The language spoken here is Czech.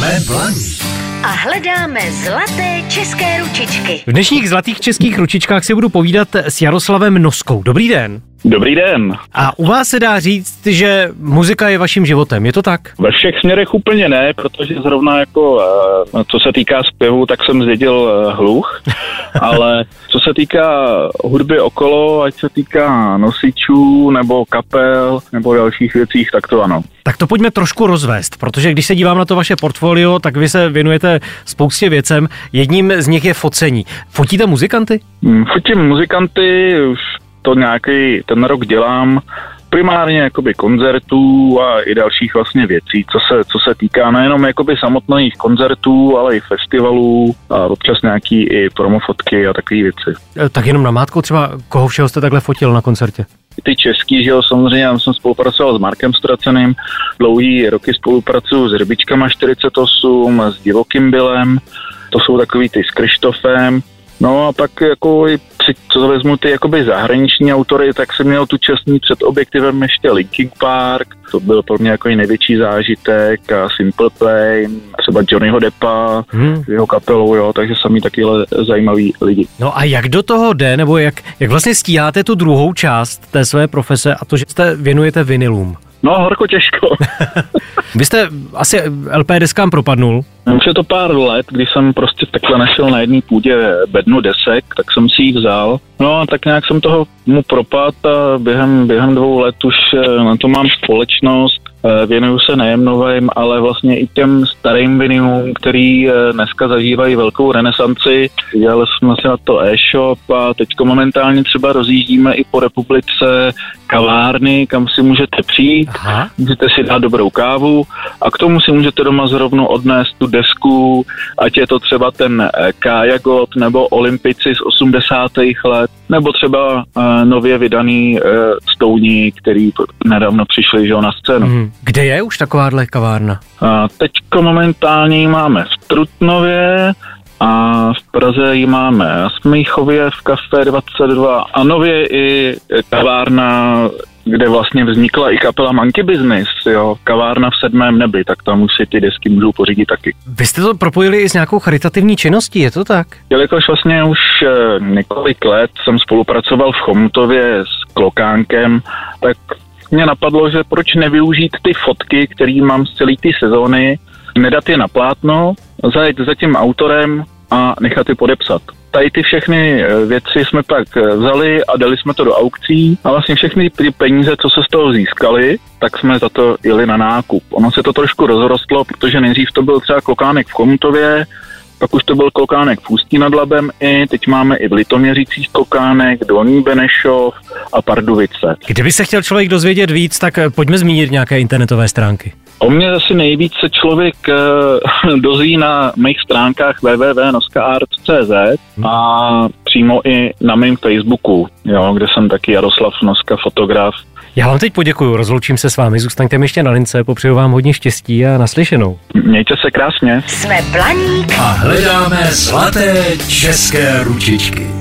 Jsme blaní a hledáme zlaté české ručičky. V dnešních zlatých českých ručičkách si budu povídat s Jaroslavem Noskou. Dobrý den. Dobrý den. A u vás se dá říct, že muzika je vaším životem, je to tak? Ve všech směrech úplně ne, protože zrovna jako, eh, co se týká zpěvu, tak jsem zdědil eh, hluch, ale co se týká hudby okolo, ať se týká nosičů nebo kapel nebo dalších věcích, tak to ano. Tak to pojďme trošku rozvést, protože když se dívám na to vaše portfolio, tak vy se věnujete spoustě věcem. Jedním z nich je focení. Fotíte muzikanty? Mm, Fotím muzikanty, už to nějaký ten rok dělám, primárně jakoby koncertů a i dalších vlastně věcí, co se, co se týká nejenom jakoby samotných koncertů, ale i festivalů a občas nějaký i promofotky a takové věci. E, Tak jenom na mátku třeba, koho všeho jste takhle fotil na koncertě? Ty český, že jo, samozřejmě, já jsem spolupracoval s Markem Straceným, dlouhý roky spolupracuju s Rybičkama 48, s Divokým Bylem, to jsou takový ty s Krištofem, No a pak jako i při, co vezmu ty jakoby zahraniční autory, tak jsem měl tu čest mít před objektivem ještě Linkin Park, to byl pro mě jako i největší zážitek a Simple Plan, třeba Johnnyho Deppa, Hmm. jeho kapelou, jo, takže sami takyhle zajímaví lidi. No a jak do toho jde, nebo jak, jak vlastně stíháte tu druhou část té své profese a to, že jste věnujete vinilům? No, horko těžko. Vy jste asi LP deskám propadnul, Už je to pár let, kdy jsem prostě takhle našel na jedné půdě bednu desek, tak jsem si ji vzal. No a tak nějak jsem toho mu propad a během, během dvou let už eh, na to mám společnost. Eh, Věnuju se nejen novým, ale vlastně i těm starým vinilům, který eh, dneska zažívají velkou renesanci. Dělali jsme si na to e-shop a teď momentálně třeba rozjíždíme i po republice kavárny, kam si můžete přijít Aha. můžete si dát dobrou kávu a k tomu si můžete doma zrovna odnést tu desku, ať je to třeba ten eh, Kajagot nebo Olympici z 80. let, nebo třeba nově vydaný Stouni, který nedávno přišli že na scénu. Mm. Hmm. Kde je už takováhle kavárna? A teďko momentálně ji máme v Trutnově, a v Praze ji máme na Smíchově v Café 22 a nově i kavárna, kde vlastně vznikla i kapela Monkey Business, jo, kavárna v sedmém nebi, tak tam už si ty desky můžou pořídit taky. Vy jste to propojili i s nějakou charitativní činností, je to tak? Jelikož vlastně už eh, několik let jsem spolupracoval v Chomutově s Klokánkem, tak mě napadlo, že proč nevyužít ty fotky, které mám z celé té sezóny, nedat je na plátno, zajet za tím autorem a nechat je podepsat. Tady ty všechny eh, věci jsme pak eh, vzali a dali jsme to do aukcí a vlastně všechny ty peníze, co se z toho získali, tak jsme za to jeli na nákup. Ono se to trošku rozrostlo, protože nejdřív to byl třeba klokánek v Komutově, pak už to byl klokánek v Ústí nad Labem i, teď máme i v Litoměřících klokánek, Dolní Benešov a Parduvice. Kdyby se chtěl člověk dozvědět víc, tak eh, pojďme zmínit nějaké internetové stránky. O mě asi nejvíc se člověk eh, dozví na mých stránkách www.noskaart.cz a přímo i na mém Facebooku, jo, kde jsem taky Jaroslav Noska, fotograf. Já vám teď poděkuju, rozloučím se s vámi, zůstaňte mi ještě na lince, popřeju vám hodně štěstí a naslyšenou. Mějte se krásně. Jsme Blaník a hledáme zlaté české ručičky.